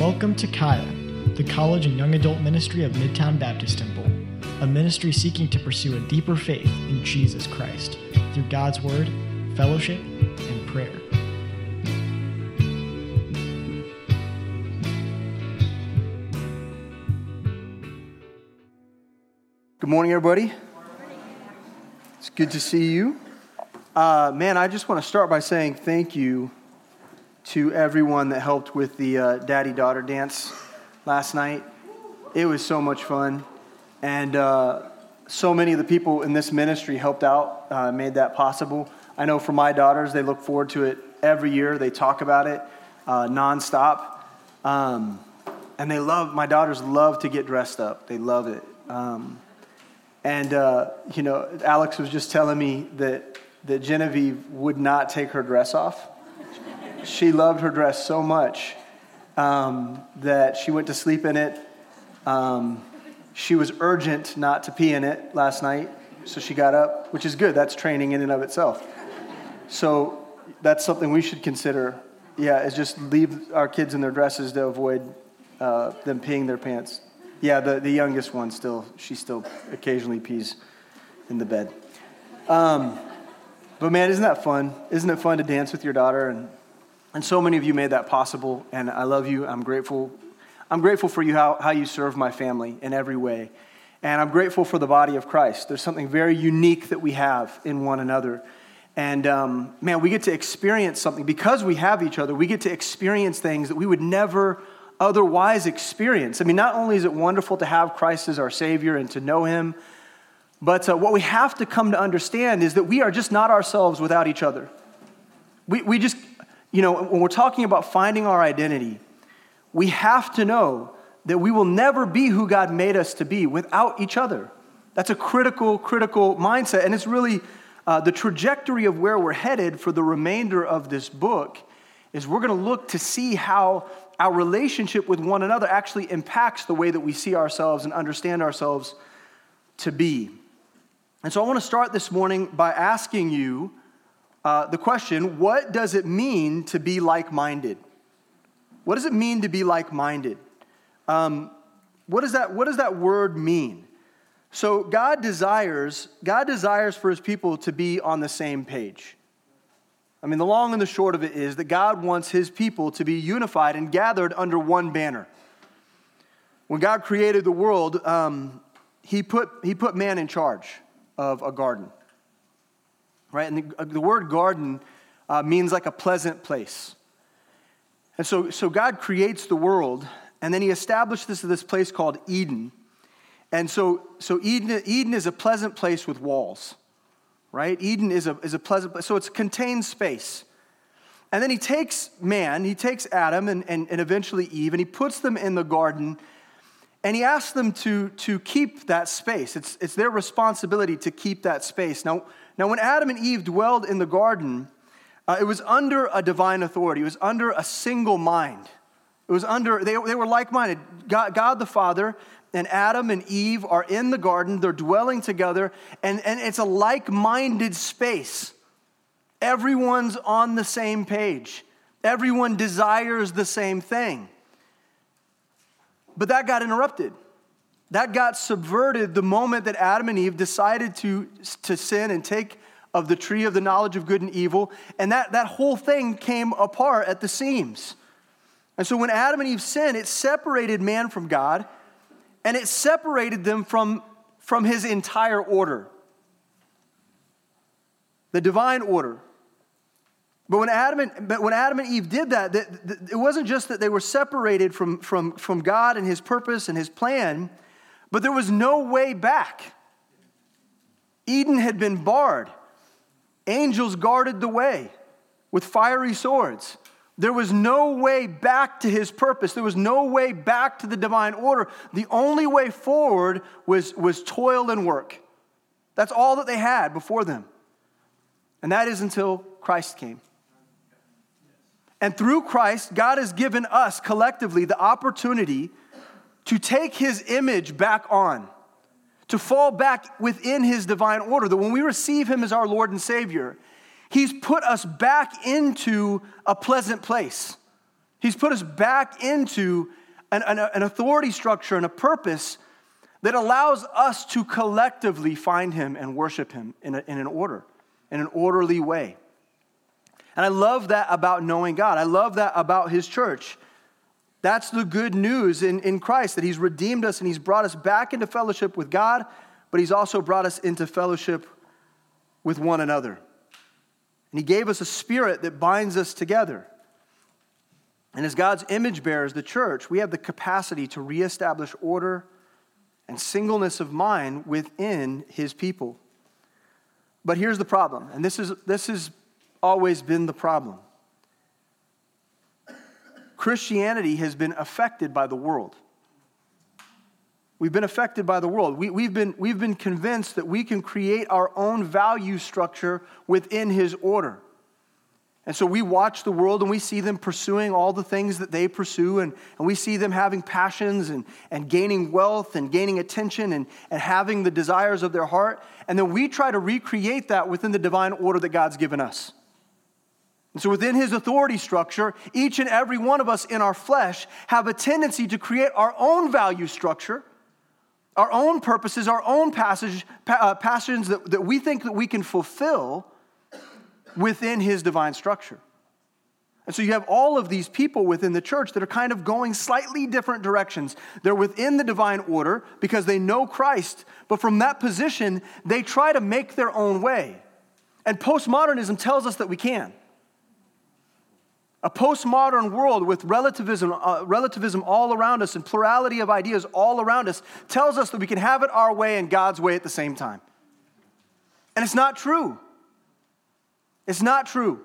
Welcome to Kaya, the college and young adult ministry of Midtown Baptist Temple, a ministry seeking to pursue a deeper faith in Jesus Christ through God's Word, fellowship, and prayer. Good morning, everybody. It's good to see you. Uh, man, I just want to start by saying thank you to everyone that helped with the uh, daddy daughter dance last night. It was so much fun. And uh, so many of the people in this ministry helped out, uh, made that possible. I know for my daughters, they look forward to it every year. They talk about it uh, nonstop. Um, and they love, my daughters love to get dressed up. They love it. Um, and, uh, you know, Alex was just telling me that, that Genevieve would not take her dress off she loved her dress so much um, that she went to sleep in it. Um, she was urgent not to pee in it last night, so she got up, which is good. That's training in and of itself. So that's something we should consider. Yeah, is just leave our kids in their dresses to avoid uh, them peeing their pants. Yeah, the, the youngest one still, she still occasionally pees in the bed. Um, but man, isn't that fun? Isn't it fun to dance with your daughter and and so many of you made that possible, and I love you. I'm grateful. I'm grateful for you how, how you serve my family in every way. And I'm grateful for the body of Christ. There's something very unique that we have in one another. And um, man, we get to experience something because we have each other. We get to experience things that we would never otherwise experience. I mean, not only is it wonderful to have Christ as our Savior and to know Him, but uh, what we have to come to understand is that we are just not ourselves without each other. We, we just, you know, when we're talking about finding our identity, we have to know that we will never be who God made us to be without each other. That's a critical, critical mindset. And it's really uh, the trajectory of where we're headed for the remainder of this book is we're going to look to see how our relationship with one another actually impacts the way that we see ourselves and understand ourselves to be. And so I want to start this morning by asking you uh, the question what does it mean to be like minded? What does it mean to be like minded? Um, what, does that, what does that word mean? So God desires, God desires for his people to be on the same page. I mean, the long and the short of it is that God wants his people to be unified and gathered under one banner. When God created the world, um, he, put, he put man in charge of a garden right? And the, uh, the word garden uh, means like a pleasant place. And so, so God creates the world, and then he established this, this place called Eden. And so, so Eden, Eden is a pleasant place with walls, right? Eden is a, is a pleasant place. So it's contained space. And then he takes man, he takes Adam and, and, and eventually Eve, and he puts them in the garden and he asks them to, to keep that space. It's, it's their responsibility to keep that space. Now, now, when Adam and Eve dwelled in the garden, uh, it was under a divine authority, it was under a single mind. It was under, they, they were like minded. God, God the Father and Adam and Eve are in the garden, they're dwelling together, and, and it's a like minded space. Everyone's on the same page, everyone desires the same thing. But that got interrupted. That got subverted the moment that Adam and Eve decided to, to sin and take of the tree of the knowledge of good and evil. And that, that whole thing came apart at the seams. And so when Adam and Eve sinned, it separated man from God and it separated them from, from his entire order the divine order. But when Adam and, but when Adam and Eve did that, it wasn't just that they were separated from, from, from God and his purpose and his plan but there was no way back. Eden had been barred. Angels guarded the way with fiery swords. There was no way back to his purpose. There was no way back to the divine order. The only way forward was, was toil and work. That's all that they had before them. And that is until Christ came. And through Christ, God has given us collectively the opportunity to take his image back on, to fall back within his divine order. That when we receive him as our Lord and Savior, he's put us back into a pleasant place. He's put us back into an, an, an authority structure and a purpose that allows us to collectively find Him and worship Him in, a, in an order, in an orderly way. And I love that about knowing God. I love that about His church. That's the good news in, in Christ that He's redeemed us and He's brought us back into fellowship with God, but He's also brought us into fellowship with one another. And He gave us a spirit that binds us together. And as God's image bearers, the church, we have the capacity to reestablish order and singleness of mind within His people. But here's the problem, and this is this has always been the problem. Christianity has been affected by the world. We've been affected by the world. We, we've, been, we've been convinced that we can create our own value structure within His order. And so we watch the world and we see them pursuing all the things that they pursue, and, and we see them having passions and, and gaining wealth and gaining attention and, and having the desires of their heart. And then we try to recreate that within the divine order that God's given us. And so, within his authority structure, each and every one of us in our flesh have a tendency to create our own value structure, our own purposes, our own passage, uh, passions that, that we think that we can fulfill within his divine structure. And so you have all of these people within the church that are kind of going slightly different directions. They're within the divine order because they know Christ, but from that position, they try to make their own way. And postmodernism tells us that we can. A postmodern world with relativism, uh, relativism all around us and plurality of ideas all around us tells us that we can have it our way and God's way at the same time. And it's not true. It's not true.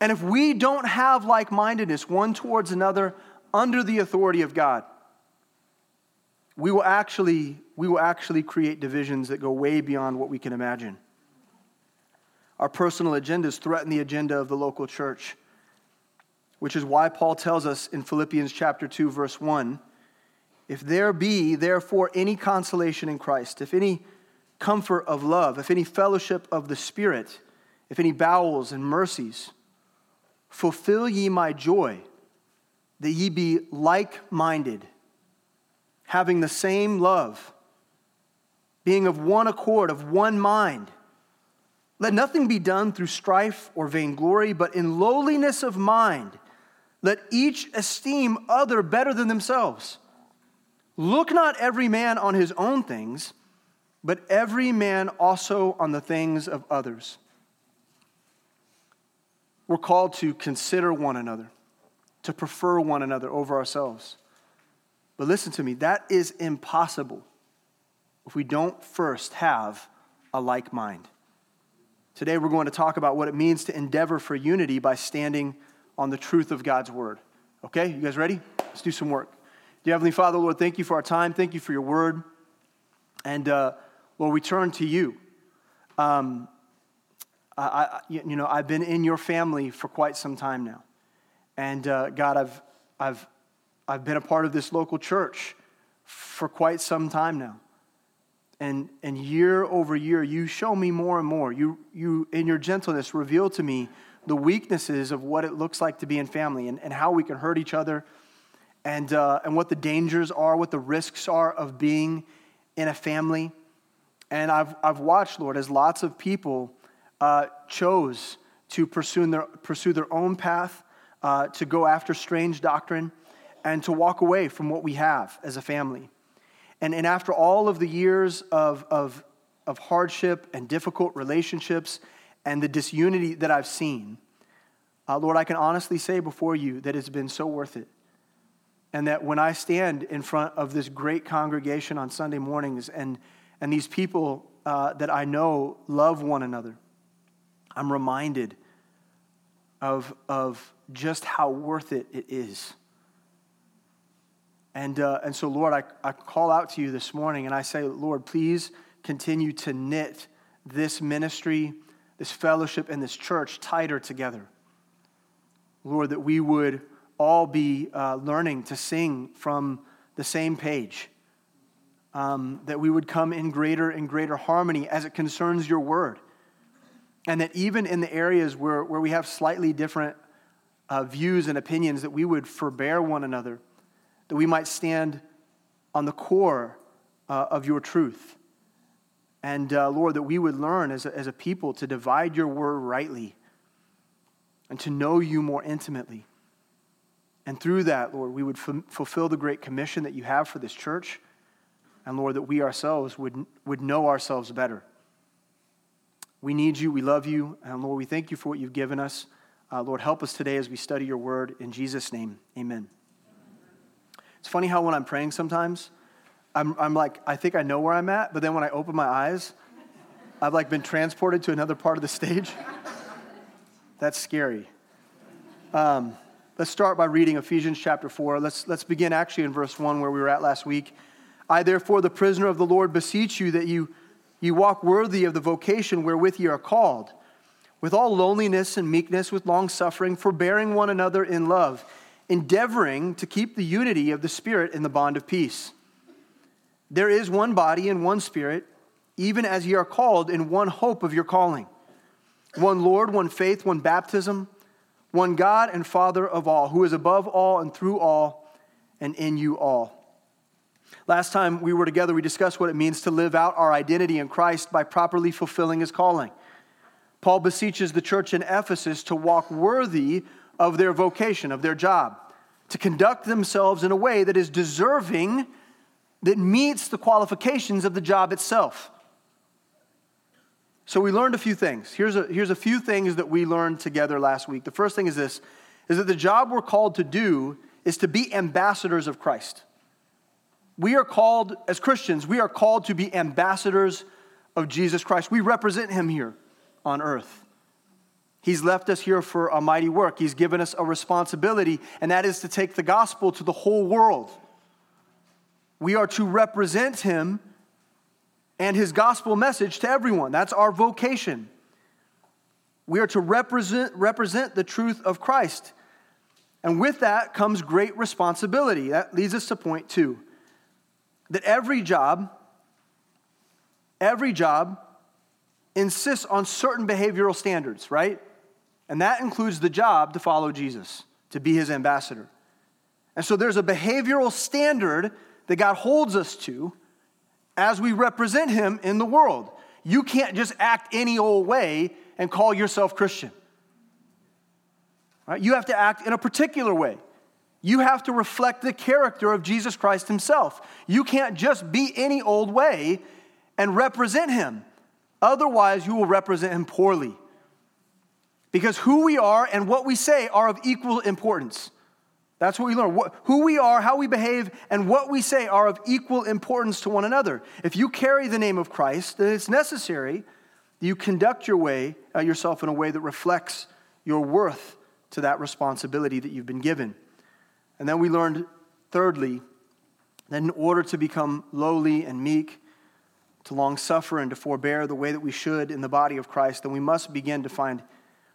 And if we don't have like mindedness one towards another under the authority of God, we will, actually, we will actually create divisions that go way beyond what we can imagine. Our personal agendas threaten the agenda of the local church, which is why Paul tells us in Philippians chapter 2 verse 1, if there be therefore any consolation in Christ, if any comfort of love, if any fellowship of the Spirit, if any bowels and mercies, fulfill ye my joy, that ye be like minded, having the same love, being of one accord, of one mind. Let nothing be done through strife or vainglory, but in lowliness of mind, let each esteem other better than themselves. Look not every man on his own things, but every man also on the things of others. We're called to consider one another, to prefer one another over ourselves. But listen to me, that is impossible if we don't first have a like mind. Today, we're going to talk about what it means to endeavor for unity by standing on the truth of God's word. Okay, you guys ready? Let's do some work. Dear Heavenly Father, Lord, thank you for our time. Thank you for your word. And uh, Lord, we turn to you. Um, I, I, you know, I've been in your family for quite some time now. And uh, God, I've, I've, I've been a part of this local church for quite some time now and, and year over year, you show me more and more. You, you, in your gentleness, reveal to me the weaknesses of what it looks like to be in family and, and how we can hurt each other and, uh, and what the dangers are, what the risks are of being in a family. And I've, I've watched, Lord, as lots of people uh, chose to pursue their, pursue their own path, uh, to go after strange doctrine, and to walk away from what we have as a family. And, and after all of the years of, of, of hardship and difficult relationships and the disunity that I've seen, uh, Lord, I can honestly say before you that it's been so worth it. And that when I stand in front of this great congregation on Sunday mornings and, and these people uh, that I know love one another, I'm reminded of, of just how worth it it is and, uh, and so, Lord, I, I call out to you this morning and I say, Lord, please continue to knit this ministry, this fellowship, and this church tighter together. Lord, that we would all be uh, learning to sing from the same page, um, that we would come in greater and greater harmony as it concerns your word. And that even in the areas where, where we have slightly different uh, views and opinions, that we would forbear one another, that we might stand on the core uh, of your truth. And uh, Lord, that we would learn as a, as a people to divide your word rightly and to know you more intimately. And through that, Lord, we would f- fulfill the great commission that you have for this church. And Lord, that we ourselves would, would know ourselves better. We need you. We love you. And Lord, we thank you for what you've given us. Uh, Lord, help us today as we study your word. In Jesus' name, amen. It's funny how when I'm praying sometimes, I'm, I'm like, I think I know where I'm at, but then when I open my eyes, I've like been transported to another part of the stage. That's scary. Um, let's start by reading Ephesians chapter 4. Let's, let's begin actually in verse 1 where we were at last week. I, therefore, the prisoner of the Lord, beseech you that you, you walk worthy of the vocation wherewith ye are called, with all loneliness and meekness, with long suffering, forbearing one another in love, endeavoring to keep the unity of the Spirit in the bond of peace. There is one body and one spirit, even as ye are called in one hope of your calling. One Lord, one faith, one baptism, one God and Father of all, who is above all and through all and in you all. Last time we were together, we discussed what it means to live out our identity in Christ by properly fulfilling his calling. Paul beseeches the church in Ephesus to walk worthy of their vocation, of their job, to conduct themselves in a way that is deserving that meets the qualifications of the job itself. So we learned a few things. Here's a, here's a few things that we learned together last week. The first thing is this is that the job we're called to do is to be ambassadors of Christ. We are called, as Christians, we are called to be ambassadors of Jesus Christ. We represent him here on earth. He's left us here for a mighty work. He's given us a responsibility, and that is to take the gospel to the whole world. We are to represent him and his gospel message to everyone. That's our vocation. We are to represent, represent the truth of Christ. And with that comes great responsibility. That leads us to point two that every job, every job insists on certain behavioral standards, right? And that includes the job to follow Jesus, to be his ambassador. And so there's a behavioral standard that God holds us to as we represent Him in the world. You can't just act any old way and call yourself Christian. Right? You have to act in a particular way. You have to reflect the character of Jesus Christ Himself. You can't just be any old way and represent Him. Otherwise, you will represent Him poorly. Because who we are and what we say are of equal importance. That's what we learn. Who we are, how we behave, and what we say are of equal importance to one another. If you carry the name of Christ, then it's necessary that you conduct your way, uh, yourself in a way that reflects your worth to that responsibility that you've been given. And then we learned, thirdly, that in order to become lowly and meek, to long suffer and to forbear the way that we should in the body of Christ, then we must begin to find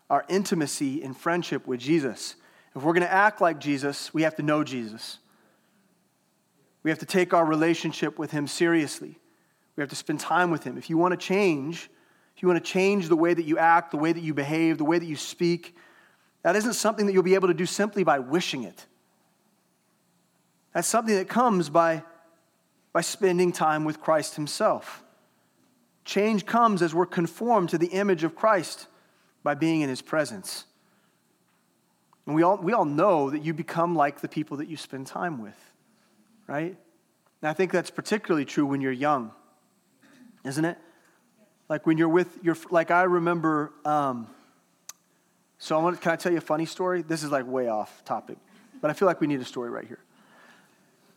our intimacy in friendship with Jesus. If we're going to act like Jesus, we have to know Jesus. We have to take our relationship with Him seriously. We have to spend time with Him. If you want to change, if you want to change the way that you act, the way that you behave, the way that you speak, that isn't something that you'll be able to do simply by wishing it. That's something that comes by, by spending time with Christ Himself. Change comes as we're conformed to the image of Christ by being in His presence. And we all, we all know that you become like the people that you spend time with, right? And I think that's particularly true when you're young, isn't it? Like when you're with your, like I remember, um, so I want, can I tell you a funny story? This is like way off topic, but I feel like we need a story right here.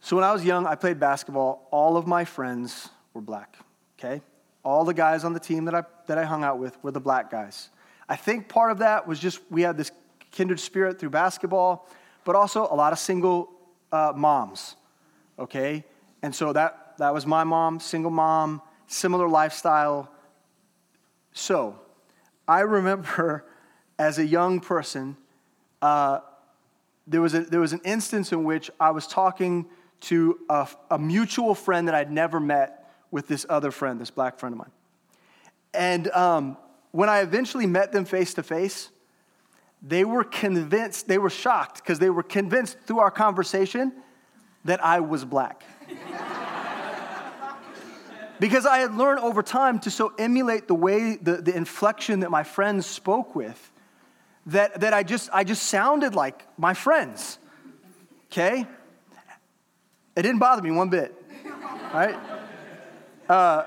So when I was young, I played basketball. All of my friends were black, okay? All the guys on the team that I, that I hung out with were the black guys. I think part of that was just we had this kindred spirit through basketball, but also a lot of single uh, moms, okay? And so that, that was my mom, single mom, similar lifestyle. So I remember as a young person, uh, there, was a, there was an instance in which I was talking to a, a mutual friend that I'd never met with this other friend, this black friend of mine. And um, when I eventually met them face to face, they were convinced, they were shocked because they were convinced through our conversation that I was black. because I had learned over time to so emulate the way, the, the inflection that my friends spoke with, that, that I, just, I just sounded like my friends. Okay? It didn't bother me one bit, right? Uh,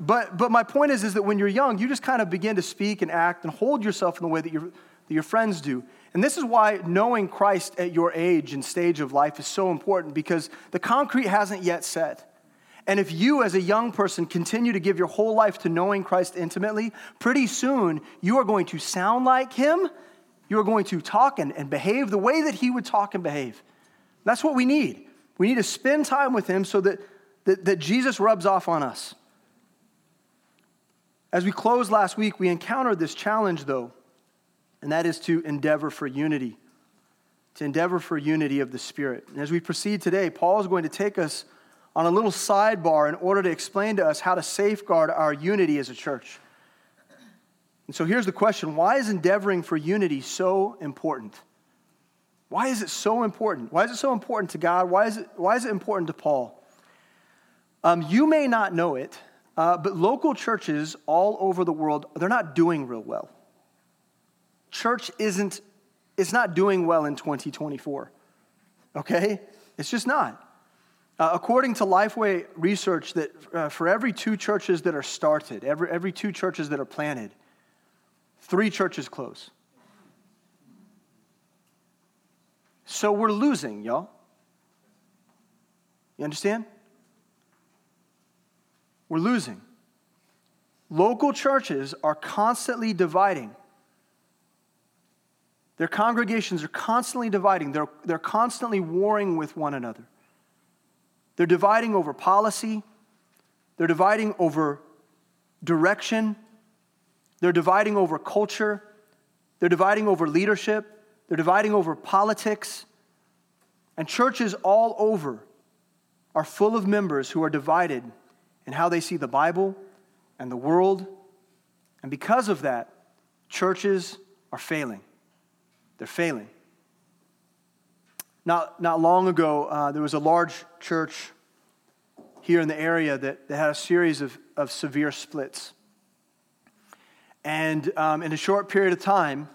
but, but my point is, is that when you're young, you just kind of begin to speak and act and hold yourself in the way that, your that your friends do. And this is why knowing Christ at your age and stage of life is so important because the concrete hasn't yet set. And if you, as a young person, continue to give your whole life to knowing Christ intimately, pretty soon you are going to sound like Him. You are going to talk and, and behave the way that He would talk and behave. That's what we need. We need to spend time with Him so that, that, that Jesus rubs off on us. As we closed last week, we encountered this challenge, though, and that is to endeavor for unity, to endeavor for unity of the Spirit. And as we proceed today, Paul is going to take us on a little sidebar in order to explain to us how to safeguard our unity as a church. And so here's the question why is endeavoring for unity so important? Why is it so important? Why is it so important to God? Why is it, why is it important to Paul? Um, you may not know it, uh, but local churches all over the world, they're not doing real well. Church isn't, it's not doing well in 2024. Okay? It's just not. Uh, according to Lifeway research, that uh, for every two churches that are started, every, every two churches that are planted, three churches close. So we're losing, y'all. You understand? We're losing. Local churches are constantly dividing. Their congregations are constantly dividing, they're, they're constantly warring with one another. They're dividing over policy, they're dividing over direction, they're dividing over culture, they're dividing over leadership, they're dividing over politics. And churches all over are full of members who are divided in how they see the Bible and the world. And because of that, churches are failing. They're failing. Not, not long ago, uh, there was a large church here in the area that, that had a series of, of severe splits. And um, in a short period of time,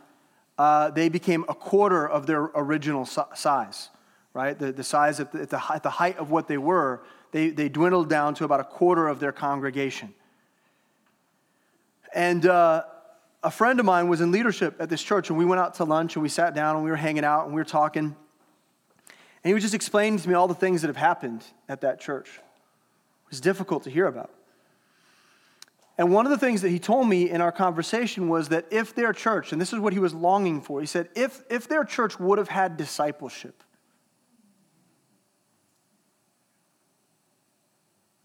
uh, they became a quarter of their original size, right? The, the size at the, at, the, at the height of what they were, they, they dwindled down to about a quarter of their congregation. And uh, a friend of mine was in leadership at this church, and we went out to lunch and we sat down and we were hanging out and we were talking. And he was just explaining to me all the things that have happened at that church. It was difficult to hear about. And one of the things that he told me in our conversation was that if their church, and this is what he was longing for, he said, if, if their church would have had discipleship,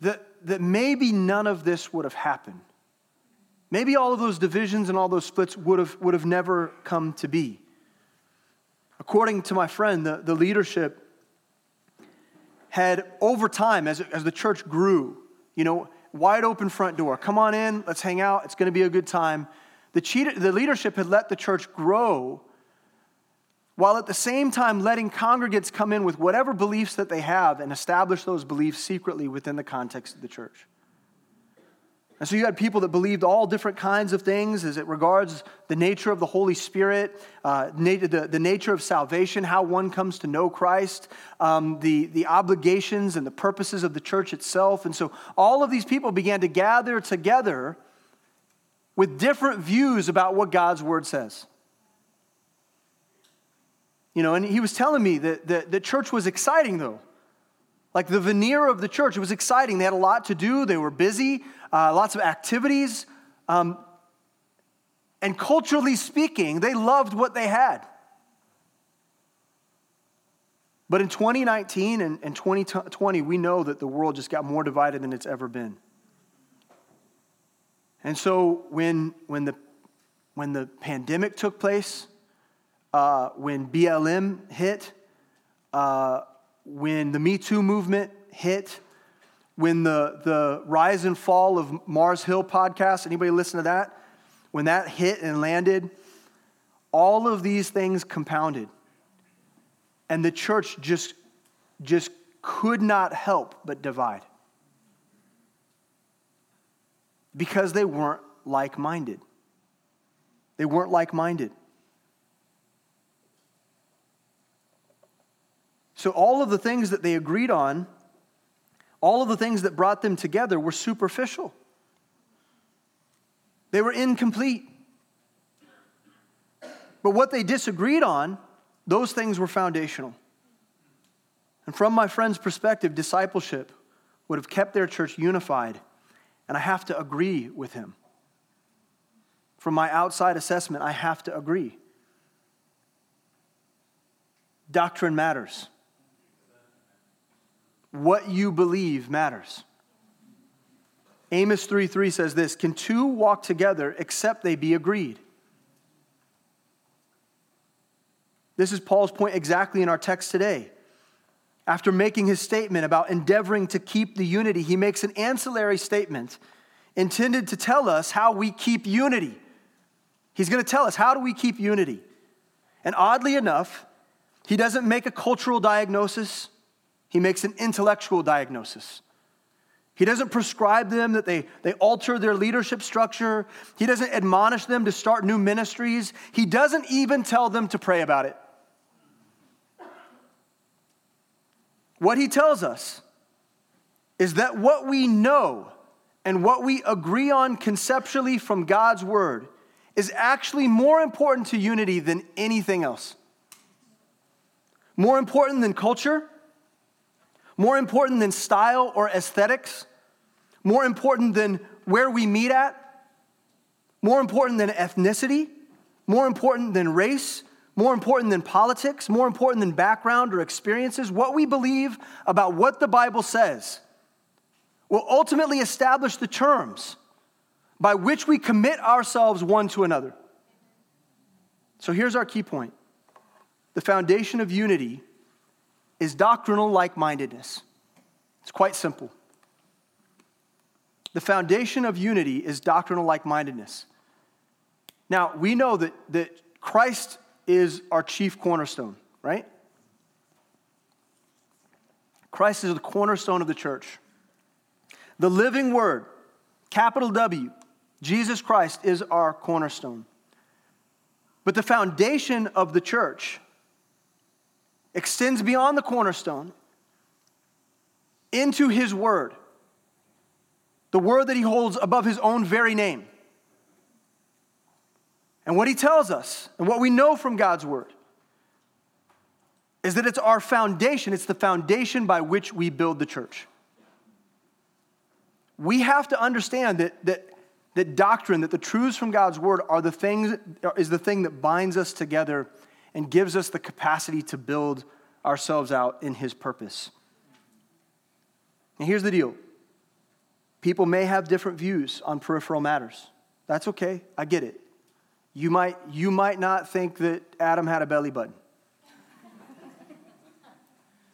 that, that maybe none of this would have happened. Maybe all of those divisions and all those splits would have, would have never come to be. According to my friend, the, the leadership had, over time, as, as the church grew, you know, wide open front door. Come on in, let's hang out, it's going to be a good time. The, cheat, the leadership had let the church grow while at the same time letting congregants come in with whatever beliefs that they have and establish those beliefs secretly within the context of the church. And so you had people that believed all different kinds of things as it regards the nature of the Holy Spirit, uh, the, the nature of salvation, how one comes to know Christ, um, the, the obligations and the purposes of the church itself. And so all of these people began to gather together with different views about what God's word says. You know, and he was telling me that the, the church was exciting, though. Like the veneer of the church, it was exciting. They had a lot to do, they were busy, uh, lots of activities. Um, and culturally speaking, they loved what they had. But in 2019 and, and 2020, we know that the world just got more divided than it's ever been. And so when, when, the, when the pandemic took place, uh, when BLM hit, uh, when the Me Too movement hit, when the, the rise and fall of Mars Hill podcast, anybody listen to that? When that hit and landed, all of these things compounded. And the church just, just could not help but divide because they weren't like minded. They weren't like minded. So, all of the things that they agreed on, all of the things that brought them together were superficial. They were incomplete. But what they disagreed on, those things were foundational. And from my friend's perspective, discipleship would have kept their church unified. And I have to agree with him. From my outside assessment, I have to agree. Doctrine matters. What you believe matters. Amos 3 3 says this Can two walk together except they be agreed? This is Paul's point exactly in our text today. After making his statement about endeavoring to keep the unity, he makes an ancillary statement intended to tell us how we keep unity. He's going to tell us how do we keep unity. And oddly enough, he doesn't make a cultural diagnosis, he makes an intellectual diagnosis. He doesn't prescribe them that they, they alter their leadership structure. He doesn't admonish them to start new ministries. He doesn't even tell them to pray about it. What he tells us is that what we know and what we agree on conceptually from God's word is actually more important to unity than anything else. More important than culture, more important than style or aesthetics, more important than where we meet at, more important than ethnicity, more important than race, more important than politics, more important than background or experiences. What we believe about what the Bible says will ultimately establish the terms by which we commit ourselves one to another. So here's our key point. The foundation of unity is doctrinal like mindedness. It's quite simple. The foundation of unity is doctrinal like mindedness. Now, we know that, that Christ is our chief cornerstone, right? Christ is the cornerstone of the church. The living word, capital W, Jesus Christ is our cornerstone. But the foundation of the church extends beyond the cornerstone into his word, the word that he holds above his own very name. And what he tells us, and what we know from God's word, is that it's our foundation, it's the foundation by which we build the church. We have to understand that, that, that doctrine, that the truths from God's word are the things, is the thing that binds us together and gives us the capacity to build ourselves out in his purpose. And here's the deal people may have different views on peripheral matters. That's okay, I get it. You might, you might not think that Adam had a belly button.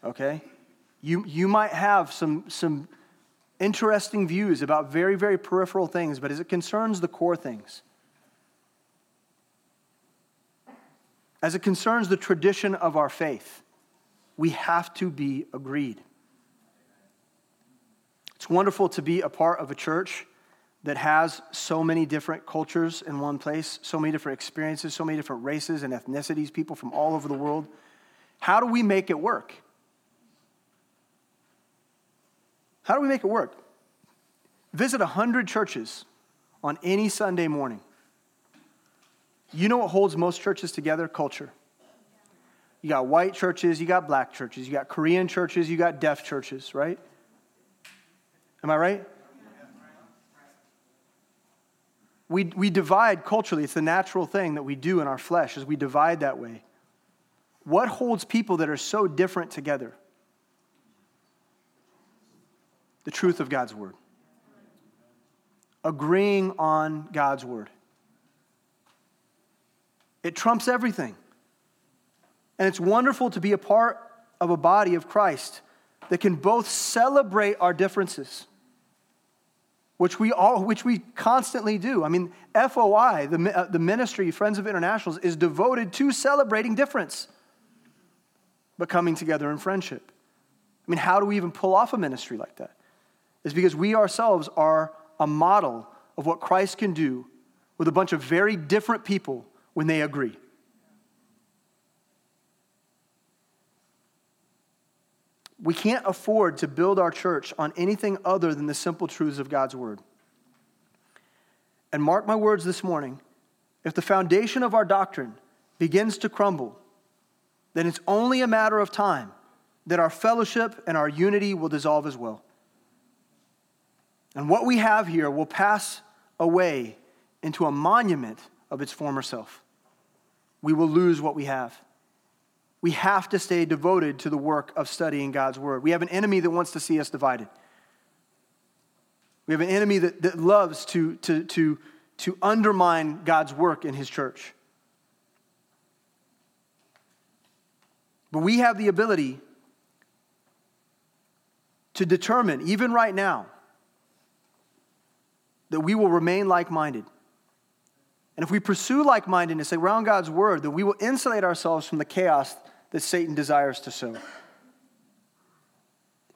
Okay? You, you might have some, some interesting views about very, very peripheral things, but as it concerns the core things, as it concerns the tradition of our faith, we have to be agreed. It's wonderful to be a part of a church that has so many different cultures in one place, so many different experiences, so many different races and ethnicities, people from all over the world. How do we make it work? How do we make it work? Visit 100 churches on any Sunday morning. You know what holds most churches together? Culture. You got white churches, you got black churches, you got Korean churches, you got deaf churches, right? Am I right? We, we divide culturally. It's the natural thing that we do in our flesh is we divide that way. What holds people that are so different together? The truth of God's word. Agreeing on God's word. It trumps everything. And it's wonderful to be a part of a body of Christ that can both celebrate our differences which we all which we constantly do. I mean, FOI, the, uh, the ministry Friends of Internationals is devoted to celebrating difference but coming together in friendship. I mean, how do we even pull off a ministry like that? It's because we ourselves are a model of what Christ can do with a bunch of very different people when they agree. We can't afford to build our church on anything other than the simple truths of God's word. And mark my words this morning if the foundation of our doctrine begins to crumble, then it's only a matter of time that our fellowship and our unity will dissolve as well. And what we have here will pass away into a monument of its former self. We will lose what we have. We have to stay devoted to the work of studying God's word. We have an enemy that wants to see us divided. We have an enemy that, that loves to, to, to, to undermine God's work in his church. But we have the ability to determine, even right now, that we will remain like minded. And if we pursue like mindedness around God's word, then we will insulate ourselves from the chaos that Satan desires to sow.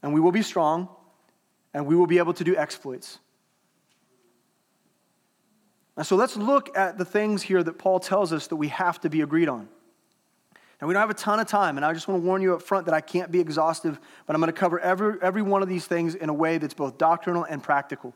And we will be strong, and we will be able to do exploits. And so let's look at the things here that Paul tells us that we have to be agreed on. Now, we don't have a ton of time, and I just want to warn you up front that I can't be exhaustive, but I'm going to cover every, every one of these things in a way that's both doctrinal and practical.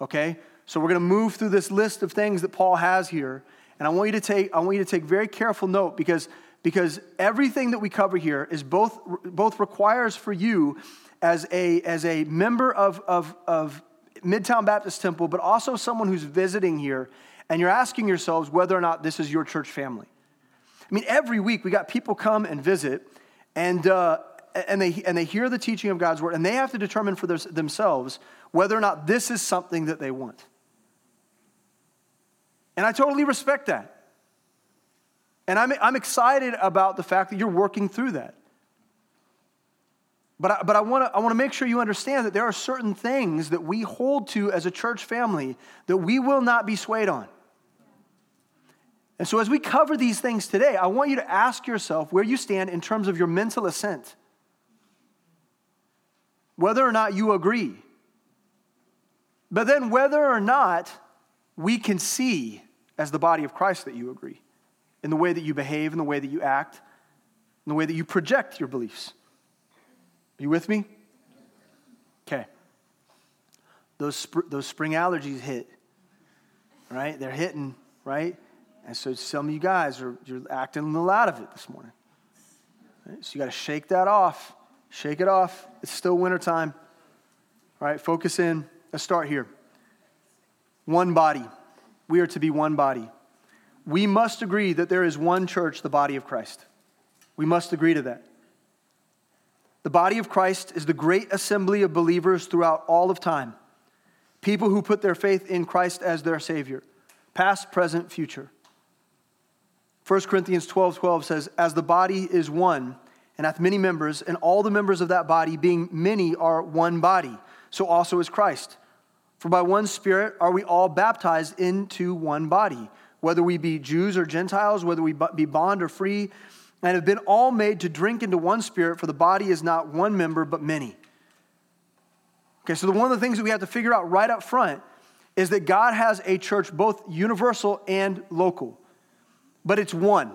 Okay? So we're going to move through this list of things that Paul has here, and I want you to take, I want you to take very careful note because, because everything that we cover here is both, both requires for you as a, as a member of, of, of Midtown Baptist Temple, but also someone who's visiting here, and you're asking yourselves whether or not this is your church family. I mean, every week we got people come and visit, and, uh, and, they, and they hear the teaching of God's word, and they have to determine for their, themselves whether or not this is something that they want. And I totally respect that. And I'm, I'm excited about the fact that you're working through that. But I, but I want to I wanna make sure you understand that there are certain things that we hold to as a church family that we will not be swayed on. And so, as we cover these things today, I want you to ask yourself where you stand in terms of your mental assent. Whether or not you agree. But then, whether or not we can see as the body of Christ that you agree in the way that you behave, in the way that you act, in the way that you project your beliefs. Are you with me? Okay. Those, sp- those spring allergies hit, right? They're hitting, right? And so some of you guys are you're acting a little out of it this morning. Right? So you got to shake that off. Shake it off. It's still wintertime. All right, focus in. Let's start here. One body. We are to be one body. We must agree that there is one church, the body of Christ. We must agree to that. The body of Christ is the great assembly of believers throughout all of time. People who put their faith in Christ as their Savior, past, present, future. 1 Corinthians 12 12 says, As the body is one and hath many members, and all the members of that body, being many, are one body, so also is Christ. For by one Spirit are we all baptized into one body, whether we be Jews or Gentiles, whether we be bond or free, and have been all made to drink into one Spirit, for the body is not one member, but many. Okay, so one of the things that we have to figure out right up front is that God has a church both universal and local but it's one.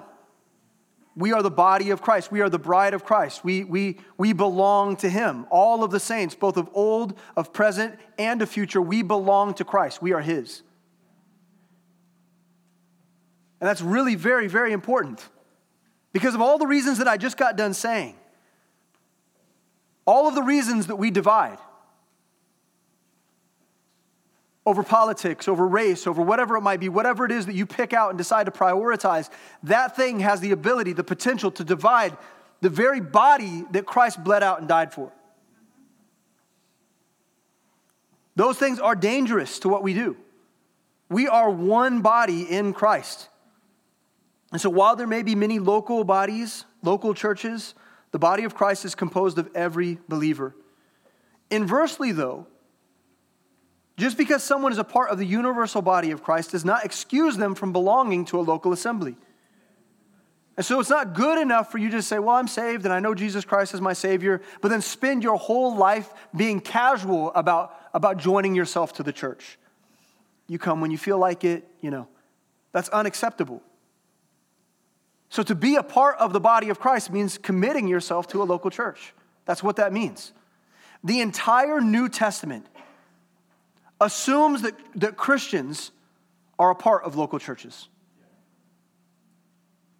We are the body of Christ. We are the bride of Christ. We, we, we belong to Him. All of the saints, both of old, of present, and of future, we belong to Christ. We are His. And that's really very, very important because of all the reasons that I just got done saying. All of the reasons that we divide over politics, over race, over whatever it might be, whatever it is that you pick out and decide to prioritize, that thing has the ability, the potential to divide the very body that Christ bled out and died for. Those things are dangerous to what we do. We are one body in Christ. And so while there may be many local bodies, local churches, the body of Christ is composed of every believer. Inversely, though, Just because someone is a part of the universal body of Christ does not excuse them from belonging to a local assembly. And so it's not good enough for you to say, Well, I'm saved and I know Jesus Christ is my Savior, but then spend your whole life being casual about, about joining yourself to the church. You come when you feel like it, you know. That's unacceptable. So to be a part of the body of Christ means committing yourself to a local church. That's what that means. The entire New Testament assumes that, that Christians are a part of local churches.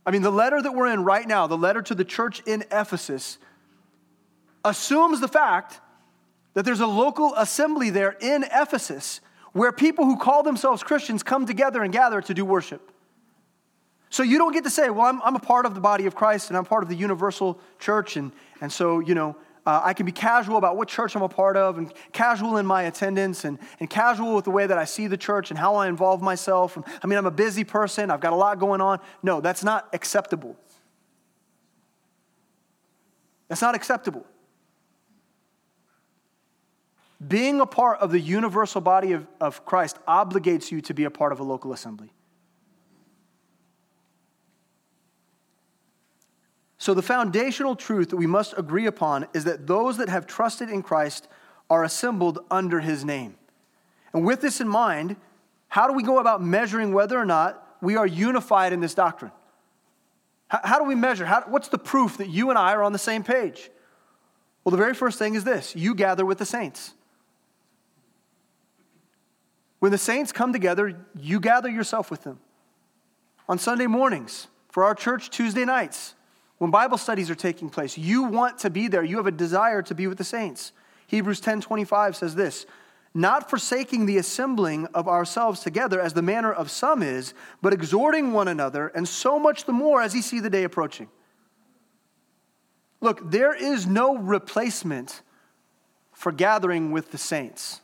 I mean, the letter that we're in right now, the letter to the church in Ephesus, assumes the fact that there's a local assembly there in Ephesus where people who call themselves Christians come together and gather to do worship. So you don't get to say, well, I'm, I'm a part of the body of Christ and I'm part of the universal church, and, and so, you know, uh, I can be casual about what church I'm a part of and casual in my attendance and, and casual with the way that I see the church and how I involve myself. I mean, I'm a busy person, I've got a lot going on. No, that's not acceptable. That's not acceptable. Being a part of the universal body of, of Christ obligates you to be a part of a local assembly. So, the foundational truth that we must agree upon is that those that have trusted in Christ are assembled under his name. And with this in mind, how do we go about measuring whether or not we are unified in this doctrine? How, how do we measure? How, what's the proof that you and I are on the same page? Well, the very first thing is this you gather with the saints. When the saints come together, you gather yourself with them. On Sunday mornings, for our church Tuesday nights, when Bible studies are taking place, you want to be there. You have a desire to be with the saints. Hebrews 10:25 says this, not forsaking the assembling of ourselves together as the manner of some is, but exhorting one another, and so much the more as you see the day approaching. Look, there is no replacement for gathering with the saints.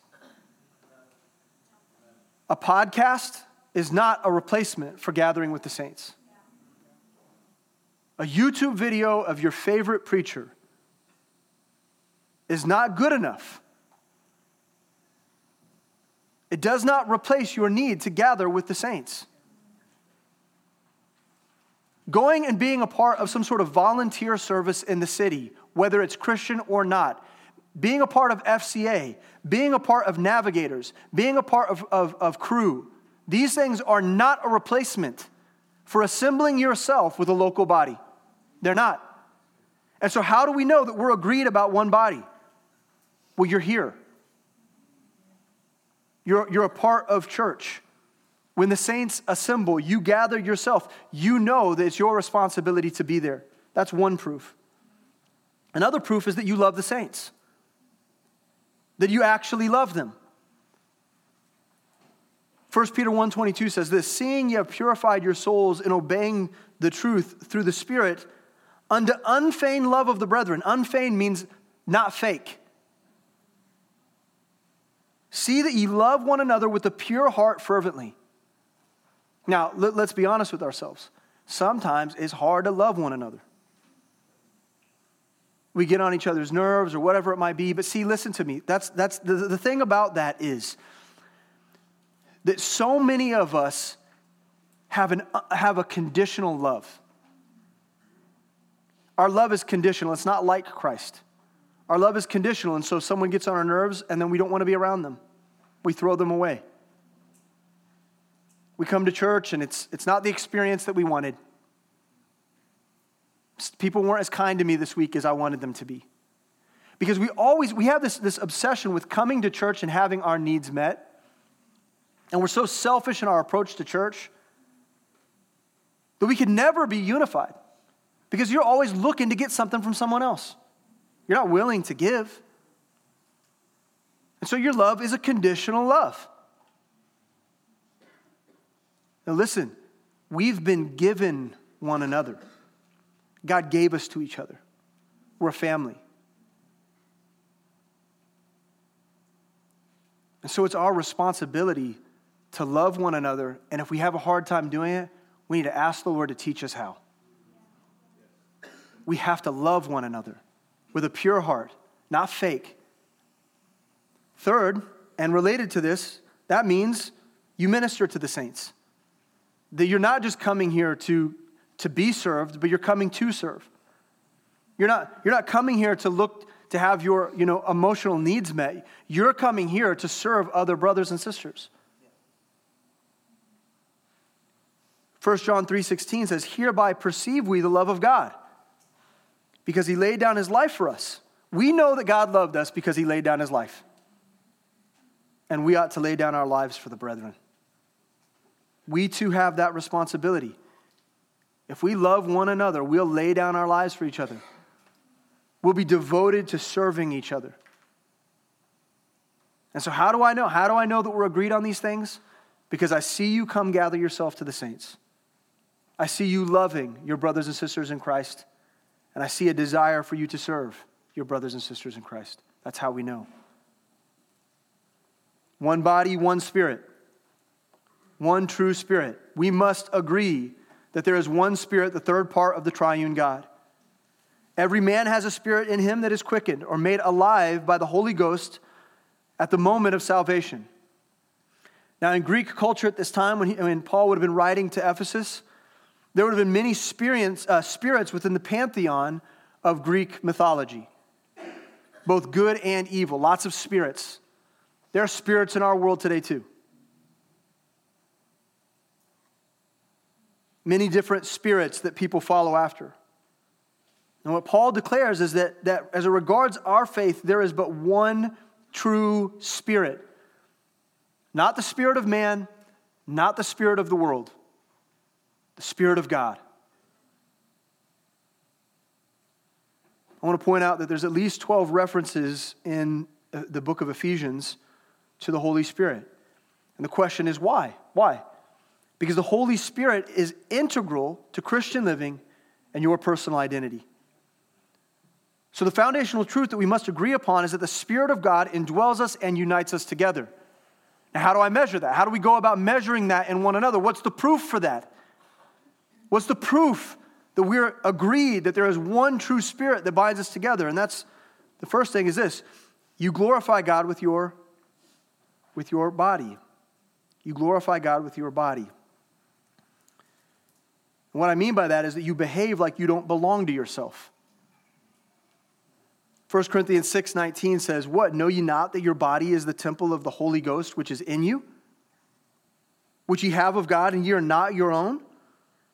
A podcast is not a replacement for gathering with the saints a YouTube video of your favorite preacher is not good enough. It does not replace your need to gather with the saints. Going and being a part of some sort of volunteer service in the city, whether it's Christian or not, being a part of FCA, being a part of navigators, being a part of, of, of Cru, these things are not a replacement for assembling yourself with a local body. They're not. And so, how do we know that we're agreed about one body? Well, you're here. You're, you're a part of church. When the saints assemble, you gather yourself. You know that it's your responsibility to be there. That's one proof. Another proof is that you love the saints, that you actually love them. 1 Peter 1:22 says this, seeing you have purified your souls in obeying the truth through the Spirit, unto unfeigned love of the brethren. Unfeigned means not fake. See that ye love one another with a pure heart fervently. Now, let, us be honest with ourselves. Sometimes it's hard to love one another. We get on each other's nerves or whatever it might be. But see, listen to me. That's, that's the, the thing about that is that so many of us have, an, have a conditional love. Our love is conditional. It's not like Christ. Our love is conditional, and so someone gets on our nerves, and then we don't want to be around them. We throw them away. We come to church, and it's, it's not the experience that we wanted. People weren't as kind to me this week as I wanted them to be. Because we always, we have this, this obsession with coming to church and having our needs met. And we're so selfish in our approach to church that we can never be unified because you're always looking to get something from someone else. You're not willing to give. And so your love is a conditional love. Now, listen, we've been given one another. God gave us to each other. We're a family. And so it's our responsibility to love one another. And if we have a hard time doing it, we need to ask the Lord to teach us how we have to love one another with a pure heart, not fake. Third, And related to this, that means you minister to the saints. That you're not just coming here to, to be served, but you're coming to serve. You're not, you're not coming here to look to have your you know, emotional needs met. You're coming here to serve other brothers and sisters. 1 John 3:16 says, "Hereby perceive we the love of God, because he laid down his life for us." We know that God loved us because he laid down his life. And we ought to lay down our lives for the brethren. We too have that responsibility. If we love one another, we'll lay down our lives for each other. We'll be devoted to serving each other. And so, how do I know? How do I know that we're agreed on these things? Because I see you come gather yourself to the saints. I see you loving your brothers and sisters in Christ, and I see a desire for you to serve your brothers and sisters in Christ. That's how we know. One body, one spirit, one true spirit. We must agree that there is one spirit, the third part of the triune God. Every man has a spirit in him that is quickened or made alive by the Holy Ghost at the moment of salvation. Now, in Greek culture at this time, when, he, when Paul would have been writing to Ephesus, there would have been many spirits, uh, spirits within the pantheon of Greek mythology, both good and evil, lots of spirits. There are spirits in our world today, too. Many different spirits that people follow after. And what Paul declares is that, that as it regards our faith, there is but one true spirit. Not the spirit of man, not the spirit of the world, the spirit of God. I want to point out that there's at least 12 references in uh, the book of Ephesians to the Holy Spirit. And the question is why? Why? Because the Holy Spirit is integral to Christian living and your personal identity. So, the foundational truth that we must agree upon is that the Spirit of God indwells us and unites us together. Now, how do I measure that? How do we go about measuring that in one another? What's the proof for that? What's the proof that we're agreed that there is one true Spirit that binds us together? And that's the first thing is this you glorify God with your, with your body. You glorify God with your body. And what I mean by that is that you behave like you don't belong to yourself. 1 Corinthians 6 19 says, What? Know ye not that your body is the temple of the Holy Ghost which is in you, which ye have of God, and ye are not your own?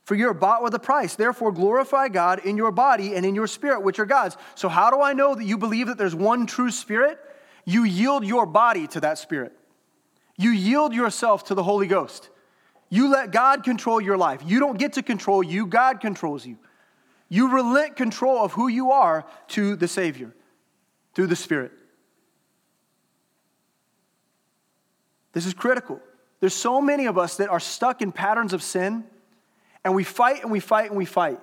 For you are bought with a price. Therefore, glorify God in your body and in your spirit, which are God's. So, how do I know that you believe that there's one true spirit? You yield your body to that spirit. You yield yourself to the Holy Ghost. You let God control your life. You don't get to control you, God controls you. You relent control of who you are to the Savior through the Spirit. This is critical. There's so many of us that are stuck in patterns of sin, and we fight and we fight and we fight.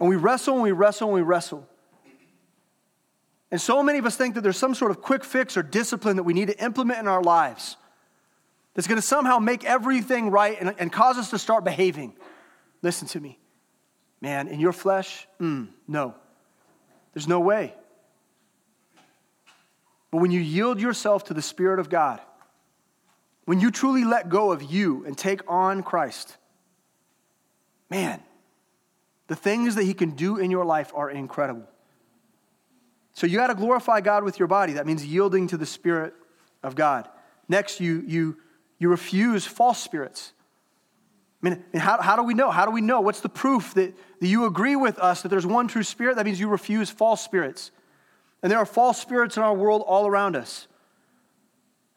And we wrestle and we wrestle and we wrestle. And so many of us think that there's some sort of quick fix or discipline that we need to implement in our lives that's going to somehow make everything right and, and cause us to start behaving. Listen to me. Man, in your flesh, mm, no. There's no way. But when you yield yourself to the Spirit of God, when you truly let go of you and take on Christ, man, the things that He can do in your life are incredible. So you got to glorify God with your body. That means yielding to the Spirit of God. Next, you, you, you refuse false spirits. I mean, how, how do we know? How do we know? What's the proof that, that you agree with us that there's one true spirit? That means you refuse false spirits. And there are false spirits in our world all around us.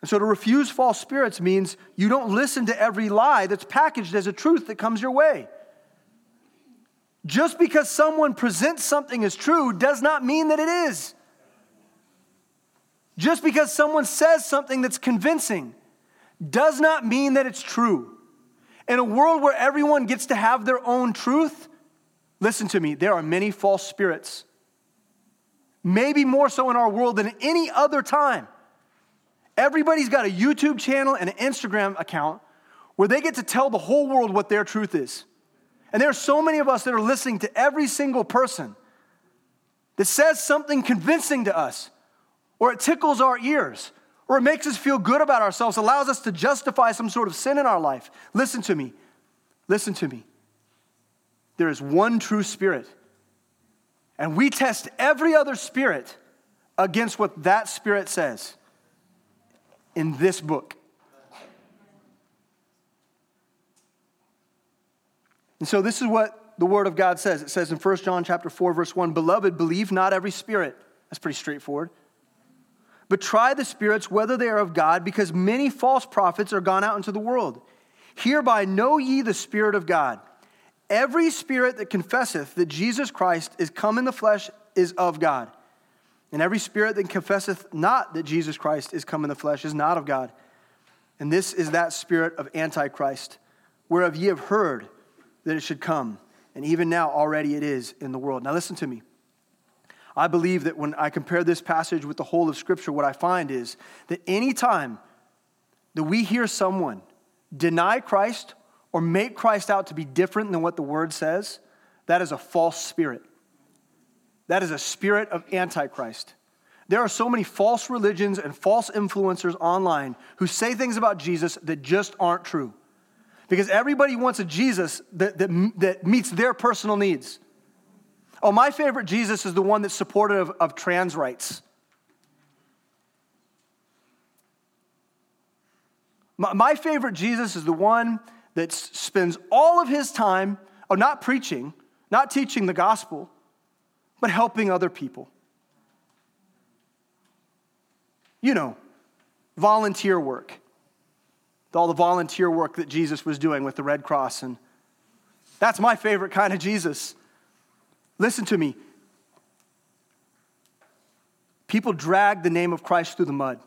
And so to refuse false spirits means you don't listen to every lie that's packaged as a truth that comes your way. Just because someone presents something as true does not mean that it is. Just because someone says something that's convincing does not mean that it's true. In a world where everyone gets to have their own truth, listen to me, there are many false spirits maybe more so in our world than any other time. Everybody's got a YouTube channel and an Instagram account where they get to tell the whole world what their truth is. And there are so many of us that are listening to every single person that says something convincing to us, or it tickles our ears, or it makes us feel good about ourselves, allows us to justify some sort of sin in our life. Listen to me. Listen to me. There is one true spirit, and we test every other spirit against what that spirit says in this book. And so this is what the word of God says. It says in 1 John chapter 4 verse 1, "Beloved, believe not every spirit." That's pretty straightforward. But try the spirits whether they are of God, because many false prophets are gone out into the world. Hereby know ye the Spirit of God. Every spirit that confesseth that Jesus Christ is come in the flesh is of God. And every spirit that confesseth not that Jesus Christ is come in the flesh is not of God. And this is that spirit of Antichrist, whereof ye have heard that it should come. And even now already it is in the world. Now listen to me. I believe that when I compare this passage with the whole of Scripture, what I find is that anytime that we hear someone deny Christ or make Christ out to be different than what the Word says, that is a false spirit. That is a spirit of Antichrist. There are so many false religions and false influencers online who say things about Jesus that just aren't true. Because everybody wants a Jesus that, that, that meets their personal needs. Oh, my favorite Jesus is the one that's supportive of, of trans rights. My, my favorite Jesus is the one that spends all of his time, oh, not preaching, not teaching the gospel, but helping other people. You know, volunteer work. All the volunteer work that Jesus was doing with the Red Cross. And that's my favorite kind of Jesus. Listen to me. People drag the name of Christ through the mud.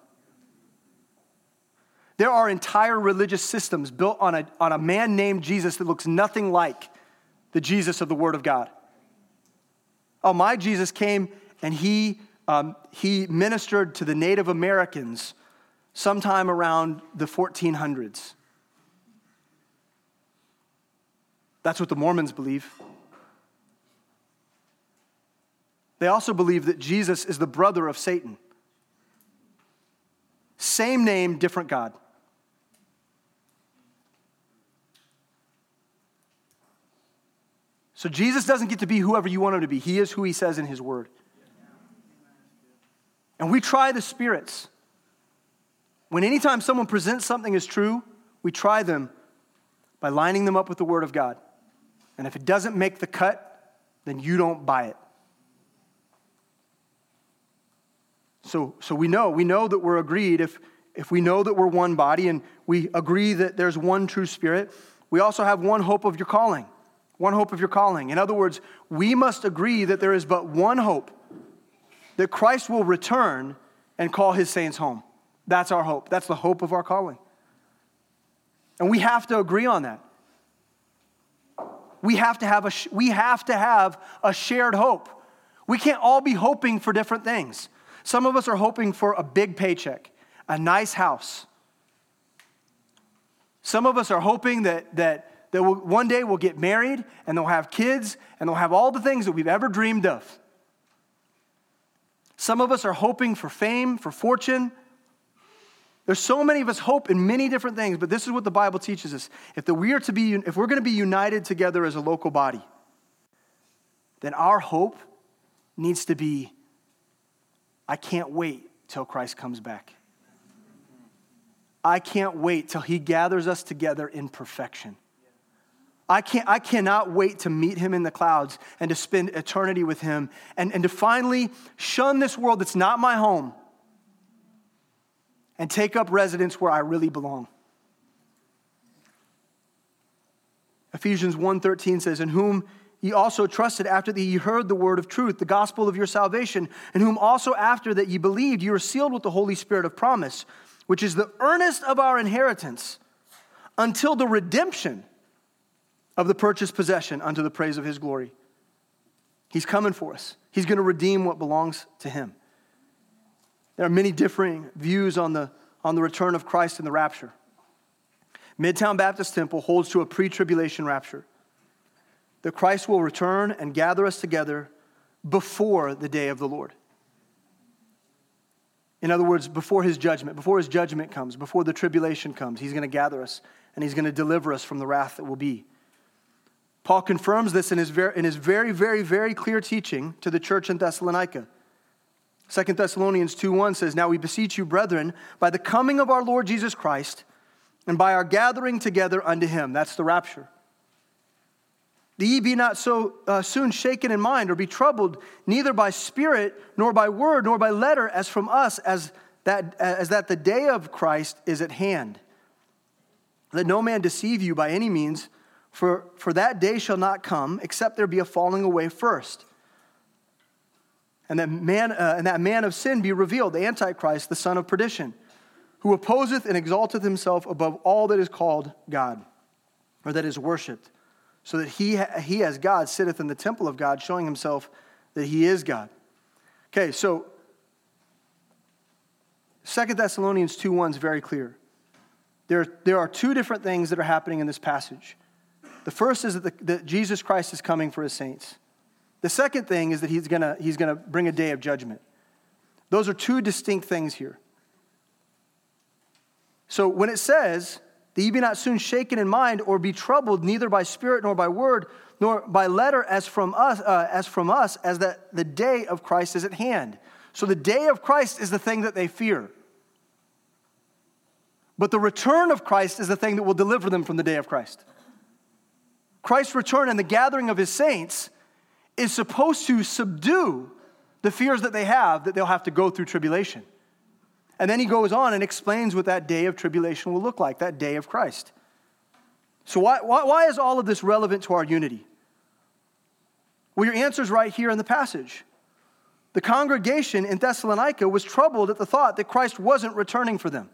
There are entire religious systems built on a, on a man named Jesus that looks nothing like the Jesus of the Word of God. Oh, my Jesus came and he, um, he ministered to the Native Americans sometime around the 1400s. That's what the Mormons believe. They also believe that Jesus is the brother of Satan. Same name, different God. So Jesus doesn't get to be whoever you want him to be. He is who he says in his word. And we try the spirits. When anytime someone presents something as true, we try them by lining them up with the word of God. And if it doesn't make the cut, then you don't buy it. So, so we know, we know that we're agreed. If, if we know that we're one body and we agree that there's one true spirit, we also have one hope of your calling. One hope of your calling. In other words, we must agree that there is but one hope that Christ will return and call his saints home. That's our hope. That's the hope of our calling. And we have to agree on that. We have to have a, we have to have a shared hope. We can't all be hoping for different things. Some of us are hoping for a big paycheck, a nice house. Some of us are hoping that, that, that we'll, one day we'll get married and they'll have kids and they'll have all the things that we've ever dreamed of. Some of us are hoping for fame, for fortune. There's so many of us hope in many different things, but this is what the Bible teaches us. If, the, we are to be, if we're going to be united together as a local body, then our hope needs to be I can't wait till Christ comes back. I can't wait till he gathers us together in perfection. I, can't, I cannot wait to meet him in the clouds and to spend eternity with him and, and to finally shun this world that's not my home and take up residence where I really belong. Ephesians 1:13 says, "In whom ye also trusted after that ye heard the word of truth, the gospel of your salvation, in whom also after that ye believed, ye were sealed with the Holy Spirit of promise, which is the earnest of our inheritance, until the redemption of the purchased possession unto the praise of his glory. He's coming for us. He's going to redeem what belongs to him. There are many differing views on the, on the return of Christ and the rapture. Midtown Baptist Temple holds to a pre tribulation rapture that Christ will return and gather us together before the day of the Lord. In other words, before his judgment, before his judgment comes, before the tribulation comes, he's going to gather us and he's going to deliver us from the wrath that will be. Paul confirms this in his, very, in his very, very, very clear teaching to the church in Thessalonica. 2 Thessalonians 2:1 says, Now we beseech you, brethren, by the coming of our Lord Jesus Christ, and by our gathering together unto him. That's the rapture. The ye be not so uh, soon shaken in mind, or be troubled, neither by spirit, nor by word, nor by letter, as from us, as that, as that the day of Christ is at hand. Let no man deceive you by any means, for, for that day shall not come, except there be a falling away first. And that, man, uh, and that man of sin be revealed, the Antichrist, the son of perdition, who opposeth and exalteth himself above all that is called God, or that is worshipped, so that he, he as God sitteth in the temple of God, showing himself that he is God. Okay, so Second Thessalonians 2 1 is very clear. There, there are two different things that are happening in this passage. The first is that, the, that Jesus Christ is coming for his saints. The second thing is that he's going to he's gonna bring a day of judgment. Those are two distinct things here. So when it says that ye be not soon shaken in mind or be troubled neither by spirit nor by word nor by letter as from us uh, as from us as that the day of Christ is at hand. So the day of Christ is the thing that they fear. But the return of Christ is the thing that will deliver them from the day of Christ. Christ's return and the gathering of his saints is supposed to subdue the fears that they have that they'll have to go through tribulation. And then he goes on and explains what that day of tribulation will look like, that day of Christ. So, why, why, why is all of this relevant to our unity? Well, your answer is right here in the passage. The congregation in Thessalonica was troubled at the thought that Christ wasn't returning for them.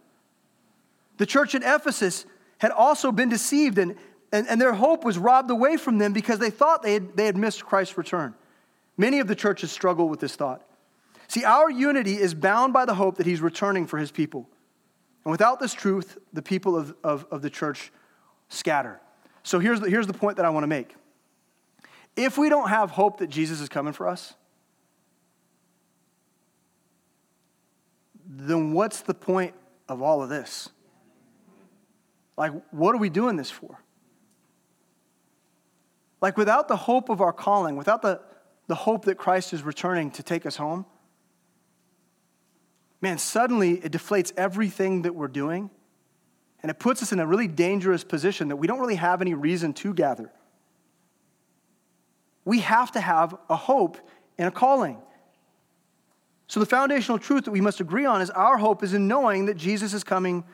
The church in Ephesus had also been deceived and, and, and their hope was robbed away from them because they thought they had, they had missed Christ's return. Many of the churches struggle with this thought. See, our unity is bound by the hope that he's returning for his people. And without this truth, the people of, of, of the church scatter. So here's the, here's the point that I want to make. If we don't have hope that Jesus is coming for us, then what's the point of all of this? Like, what are we doing this for? Like, without the hope of our calling, without the, the hope that Christ is returning to take us home, man, suddenly it deflates everything that we're doing. And it puts us in a really dangerous position that we don't really have any reason to gather. We have to have a hope and a calling. So, the foundational truth that we must agree on is our hope is in knowing that Jesus is coming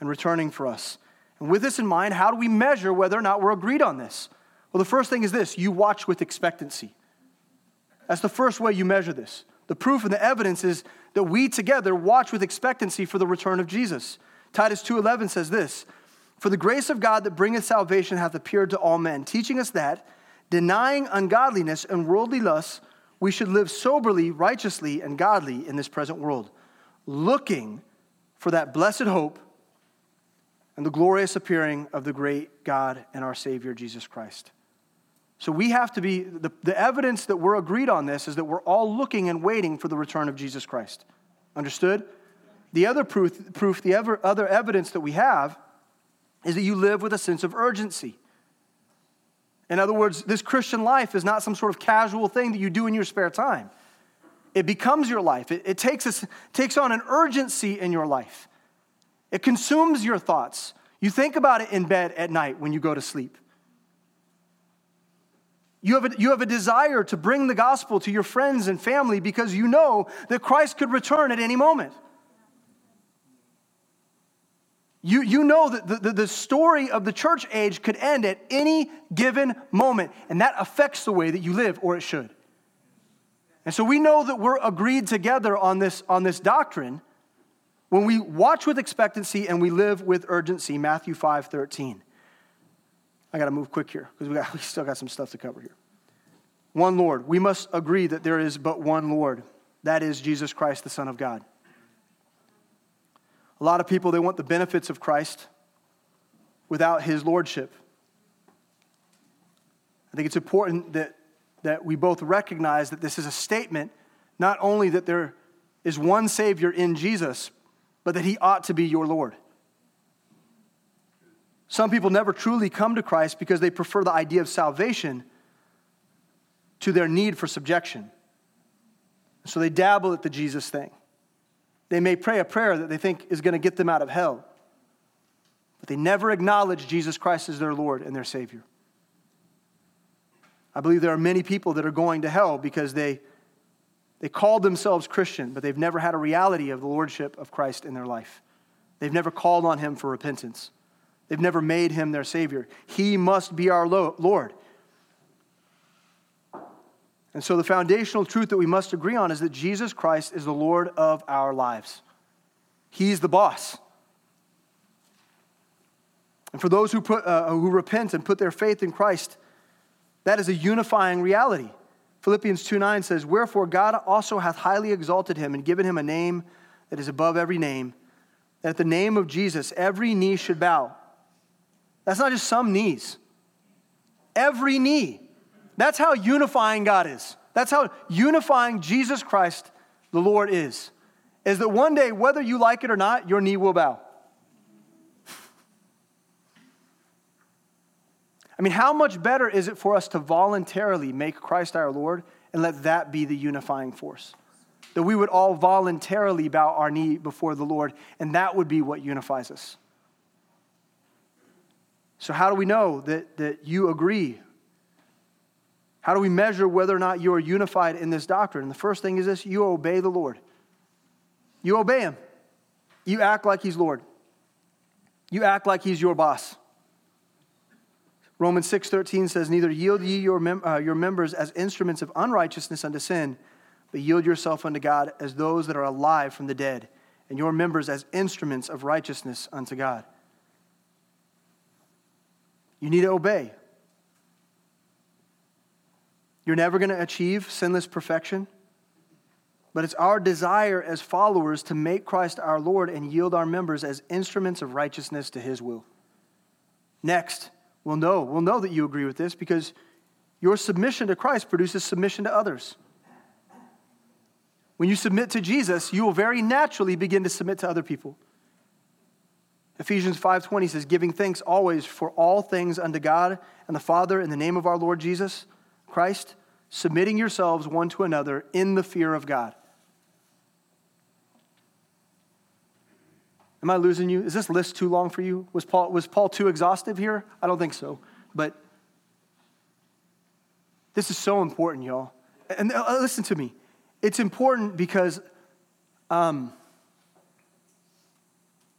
and returning for us. And with this in mind, how do we measure whether or not we're agreed on this? Well, the first thing is this you watch with expectancy. That's the first way you measure this. The proof and the evidence is that we together watch with expectancy for the return of Jesus. Titus 2:11 says this, "For the grace of God that bringeth salvation hath appeared to all men, teaching us that denying ungodliness and worldly lusts, we should live soberly, righteously, and godly in this present world, looking for that blessed hope and the glorious appearing of the great God and our Savior Jesus Christ." So we have to be, the, the evidence that we're agreed on this is that we're all looking and waiting for the return of Jesus Christ. Understood? The other proof, proof the ever, other evidence that we have is that you live with a sense of urgency. In other words, this Christian life is not some sort of casual thing that you do in your spare time. It becomes your life. It, it takes, a, takes on an urgency in your life. It consumes your thoughts. You think about it in bed at night when you go to sleep. You have, a, you have a desire to bring the gospel to your friends and family because you know that Christ could return at any moment. You, you know that the, the, the story of the church age could end at any given moment, and that affects the way that you live, or it should. And so we know that we're agreed together on this, on this doctrine when we watch with expectancy and we live with urgency. Matthew 5 13. I got to move quick here because we, got, we still got some stuff to cover here. One Lord. We must agree that there is but one Lord. That is Jesus Christ, the Son of God. A lot of people, they want the benefits of Christ without his lordship. I think it's important that, that we both recognize that this is a statement, not only that there is one Savior in Jesus, but that He ought to be your Lord. Some people never truly come to Christ because they prefer the idea of salvation to their need for subjection. So they dabble at the Jesus thing. They may pray a prayer that they think is going to get them out of hell, but they never acknowledge Jesus Christ as their Lord and their Savior. I believe there are many people that are going to hell because they, they called themselves Christian, but they've never had a reality of the Lordship of Christ in their life. They've never called on Him for repentance. They've never made him their Savior. He must be our Lord. And so, the foundational truth that we must agree on is that Jesus Christ is the Lord of our lives. He's the boss. And for those who, put, uh, who repent and put their faith in Christ, that is a unifying reality. Philippians 2 9 says, Wherefore God also hath highly exalted him and given him a name that is above every name, that at the name of Jesus every knee should bow that's not just some knees, every knee. That's how unifying God is. That's how unifying Jesus Christ, the Lord, is. Is that one day, whether you like it or not, your knee will bow. I mean, how much better is it for us to voluntarily make Christ our Lord and let that be the unifying force? That we would all voluntarily bow our knee before the Lord, and that would be what unifies us. So, how do we know that, that you agree? How do we measure whether or not you are unified in this doctrine? And the first thing is this you obey the Lord. You obey Him. You act like He's Lord. You act like He's your boss. Romans 6:13 says, "Neither yield ye your, mem- uh, your members as instruments of unrighteousness unto sin, but yield yourself unto God as those that are alive from the dead, and your members as instruments of righteousness unto God." You need to obey. You're never going to achieve sinless perfection, but it's our desire as followers to make Christ our Lord and yield our members as instruments of righteousness to his will. Next, we'll know, we'll know that you agree with this because your submission to Christ produces submission to others. When you submit to Jesus, you will very naturally begin to submit to other people. Ephesians 5:20 says giving thanks always for all things unto God and the Father in the name of our Lord Jesus Christ, submitting yourselves one to another in the fear of God. Am I losing you? Is this list too long for you? Was Paul, was Paul too exhaustive here? I don't think so. But this is so important, y'all. And uh, listen to me. It's important because um,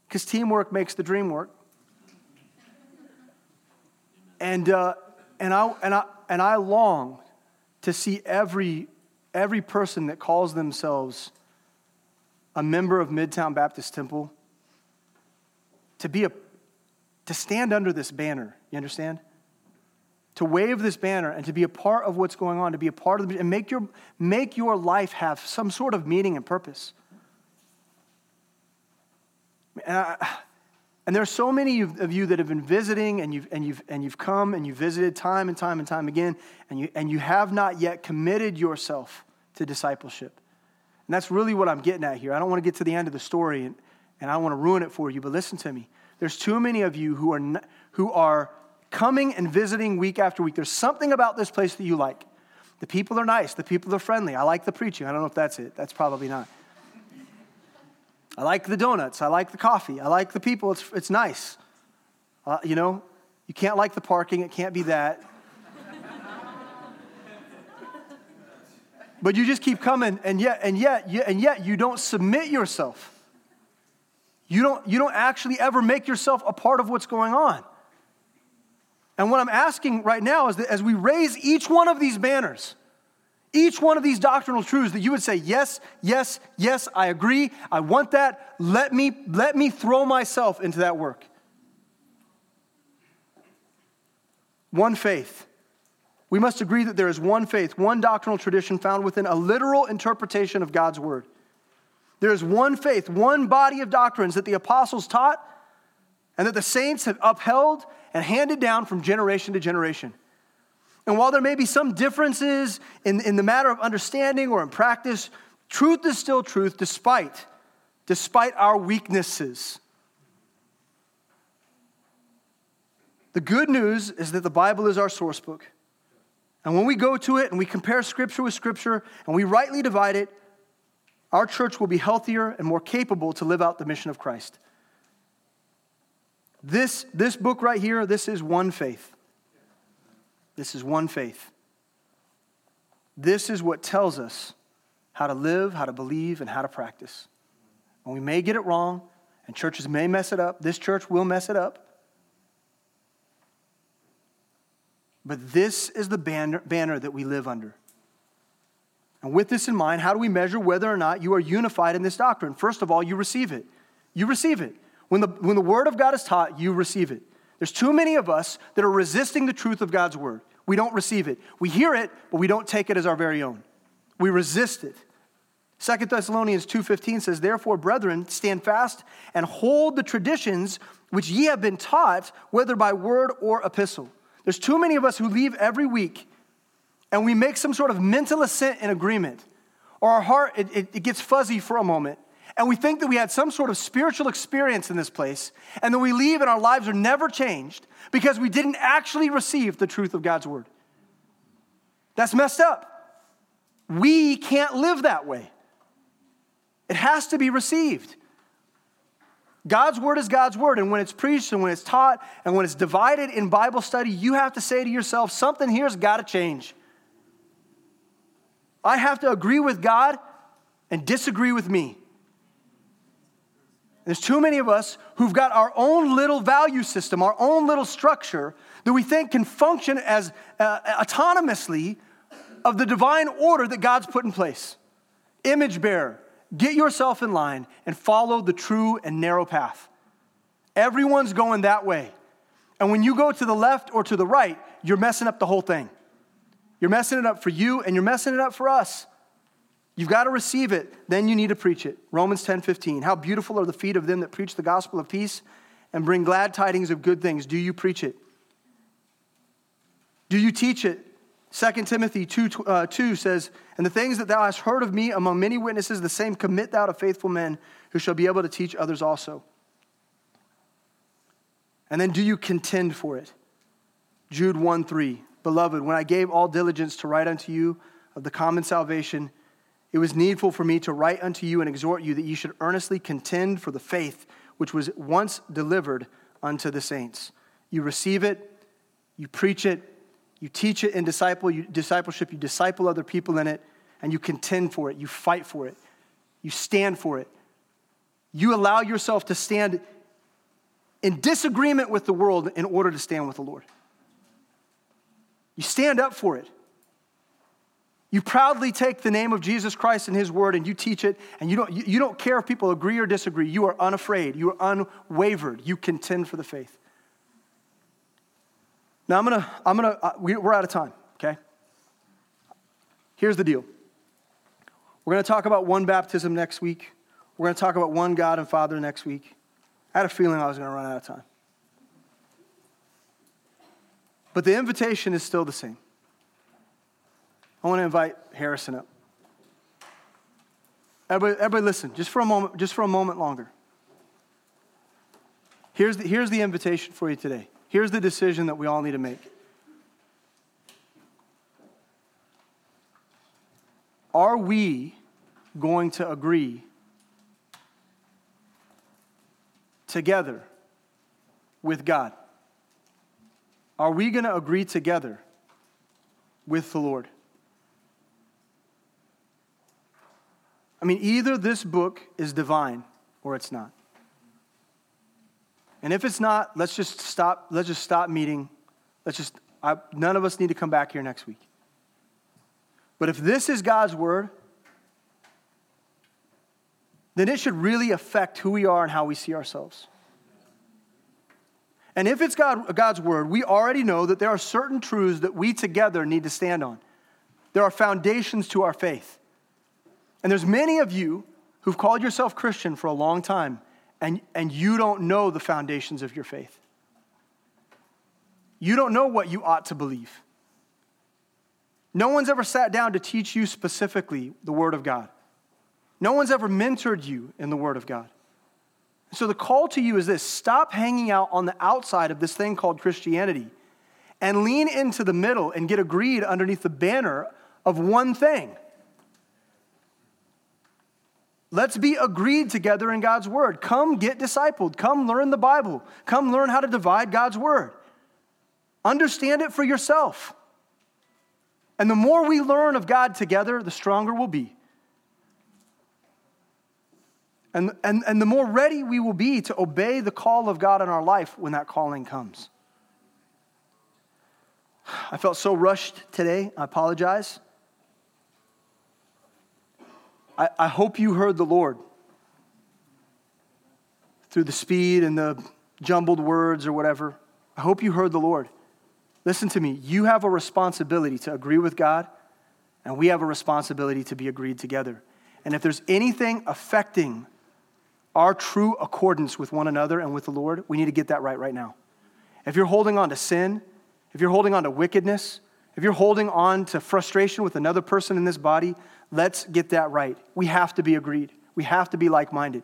because teamwork makes the dream work. And, uh, and, I, and, I, and I long to see every, every person that calls themselves a member of Midtown Baptist Temple to be a to stand under this banner, you understand? To wave this banner and to be a part of what's going on, to be a part of the and make your make your life have some sort of meaning and purpose. And, I, and there are so many of you that have been visiting and you've, and, you've, and you've come and you've visited time and time and time again, and you, and you have not yet committed yourself to discipleship. And that's really what I'm getting at here. I don't want to get to the end of the story and, and I want to ruin it for you, but listen to me. There's too many of you who are, who are coming and visiting week after week. There's something about this place that you like. The people are nice, the people are friendly. I like the preaching. I don't know if that's it. That's probably not. I like the donuts. I like the coffee. I like the people. It's, it's nice. Uh, you know, you can't like the parking. It can't be that. but you just keep coming, and yet, and yet, and yet, you don't submit yourself. You don't, you don't actually ever make yourself a part of what's going on. And what I'm asking right now is that as we raise each one of these banners, each one of these doctrinal truths that you would say, yes, yes, yes, I agree, I want that. Let me, let me throw myself into that work. One faith. We must agree that there is one faith, one doctrinal tradition found within a literal interpretation of God's word. There is one faith, one body of doctrines that the apostles taught and that the saints have upheld and handed down from generation to generation. And while there may be some differences in, in the matter of understanding or in practice, Truth is still truth despite, despite our weaknesses. The good news is that the Bible is our source book. And when we go to it and we compare Scripture with Scripture and we rightly divide it, our church will be healthier and more capable to live out the mission of Christ. This, this book right here, this is one faith. This is one faith. This is what tells us how to live, how to believe, and how to practice. And we may get it wrong, and churches may mess it up. This church will mess it up. But this is the banner, banner that we live under. And with this in mind, how do we measure whether or not you are unified in this doctrine? First of all, you receive it. You receive it. When the, when the Word of God is taught, you receive it. There's too many of us that are resisting the truth of God's Word. We don't receive it. We hear it, but we don't take it as our very own. We resist it. 2 Thessalonians 2:15 says, "Therefore, brethren, stand fast and hold the traditions which ye have been taught, whether by word or epistle." There's too many of us who leave every week and we make some sort of mental assent in agreement, or our heart it, it, it gets fuzzy for a moment, and we think that we had some sort of spiritual experience in this place, and then we leave and our lives are never changed because we didn't actually receive the truth of God's word. That's messed up. We can't live that way. It has to be received. God's word is God's word, and when it's preached and when it's taught and when it's divided in Bible study, you have to say to yourself, something here's got to change. I have to agree with God and disagree with me. There's too many of us who've got our own little value system, our own little structure that we think can function as uh, autonomously of the divine order that God's put in place. Image bearer, get yourself in line and follow the true and narrow path. Everyone's going that way. And when you go to the left or to the right, you're messing up the whole thing. You're messing it up for you and you're messing it up for us. You've got to receive it, then you need to preach it. Romans 10 15. How beautiful are the feet of them that preach the gospel of peace and bring glad tidings of good things. Do you preach it? Do you teach it? 2 Timothy 2, uh, 2 says, And the things that thou hast heard of me among many witnesses, the same commit thou to faithful men who shall be able to teach others also. And then do you contend for it? Jude 1 3. Beloved, when I gave all diligence to write unto you of the common salvation, it was needful for me to write unto you and exhort you that you should earnestly contend for the faith which was once delivered unto the saints. You receive it, you preach it, you teach it in disciple, you, discipleship, you disciple other people in it, and you contend for it, you fight for it, you stand for it. You allow yourself to stand in disagreement with the world in order to stand with the Lord. You stand up for it. You proudly take the name of Jesus Christ and His Word and you teach it, and you don't, you, don't care if people agree or disagree. You are unafraid. You are unwavered. You contend for the faith. Now, I'm going to, I'm going to, uh, we, we're out of time, okay? Here's the deal we're going to talk about one baptism next week, we're going to talk about one God and Father next week. I had a feeling I was going to run out of time. But the invitation is still the same. I want to invite Harrison up. Everybody, everybody listen, just for a moment, just for a moment longer. Here's the, here's the invitation for you today. Here's the decision that we all need to make. Are we going to agree together with God? Are we going to agree together with the Lord? I mean, either this book is divine or it's not. And if it's not, let's just stop, let's just stop meeting. Let's just, I, none of us need to come back here next week. But if this is God's word, then it should really affect who we are and how we see ourselves. And if it's God, God's word, we already know that there are certain truths that we together need to stand on. There are foundations to our faith. And there's many of you who've called yourself Christian for a long time, and, and you don't know the foundations of your faith. You don't know what you ought to believe. No one's ever sat down to teach you specifically the Word of God. No one's ever mentored you in the Word of God. So the call to you is this stop hanging out on the outside of this thing called Christianity and lean into the middle and get agreed underneath the banner of one thing. Let's be agreed together in God's word. Come get discipled. Come learn the Bible. Come learn how to divide God's word. Understand it for yourself. And the more we learn of God together, the stronger we'll be. And, and, and the more ready we will be to obey the call of God in our life when that calling comes. I felt so rushed today. I apologize. I, I hope you heard the Lord through the speed and the jumbled words or whatever. I hope you heard the Lord. Listen to me. You have a responsibility to agree with God, and we have a responsibility to be agreed together. And if there's anything affecting our true accordance with one another and with the Lord, we need to get that right right now. If you're holding on to sin, if you're holding on to wickedness, if you're holding on to frustration with another person in this body, let's get that right. We have to be agreed, we have to be like minded.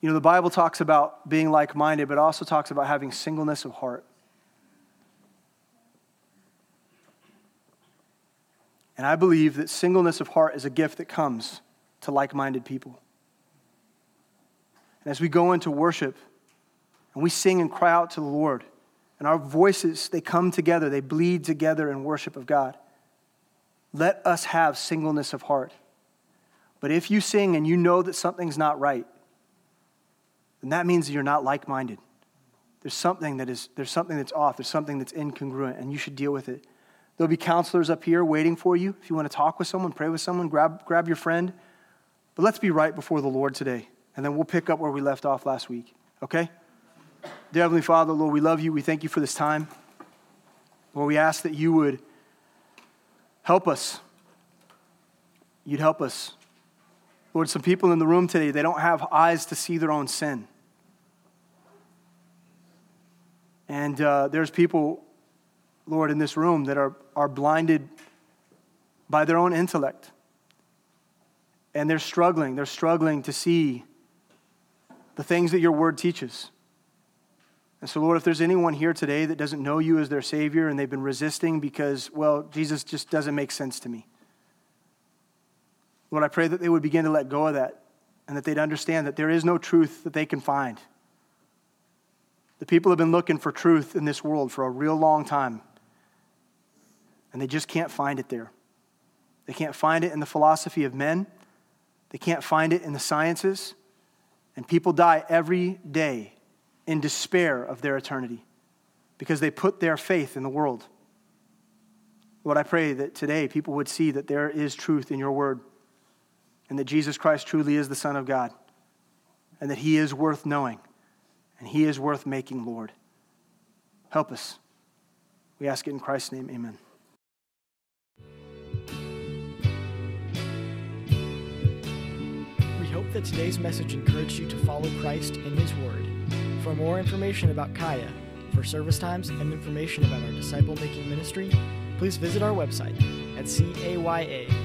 You know, the Bible talks about being like minded, but also talks about having singleness of heart. And I believe that singleness of heart is a gift that comes to like minded people. And as we go into worship and we sing and cry out to the Lord, and our voices, they come together, they bleed together in worship of God. Let us have singleness of heart. But if you sing and you know that something's not right, then that means you're not like minded. There's something that is, there's something that's off, there's something that's incongruent, and you should deal with it. There'll be counselors up here waiting for you. If you want to talk with someone, pray with someone, grab, grab your friend. But let's be right before the Lord today, and then we'll pick up where we left off last week, okay? Dear Heavenly Father, Lord, we love you. We thank you for this time. Lord, we ask that you would help us. You'd help us. Lord, some people in the room today, they don't have eyes to see their own sin. And uh, there's people, Lord, in this room that are, are blinded by their own intellect. And they're struggling. They're struggling to see the things that your word teaches. And so, Lord, if there's anyone here today that doesn't know you as their Savior and they've been resisting because, well, Jesus just doesn't make sense to me, Lord, I pray that they would begin to let go of that and that they'd understand that there is no truth that they can find. The people have been looking for truth in this world for a real long time, and they just can't find it there. They can't find it in the philosophy of men, they can't find it in the sciences, and people die every day in despair of their eternity because they put their faith in the world. Lord, I pray that today people would see that there is truth in your word and that Jesus Christ truly is the Son of God and that he is worth knowing and he is worth making Lord. Help us. We ask it in Christ's name. Amen. We hope that today's message encouraged you to follow Christ in his word for more information about Kaya, for service times, and information about our disciple making ministry, please visit our website at caya.live.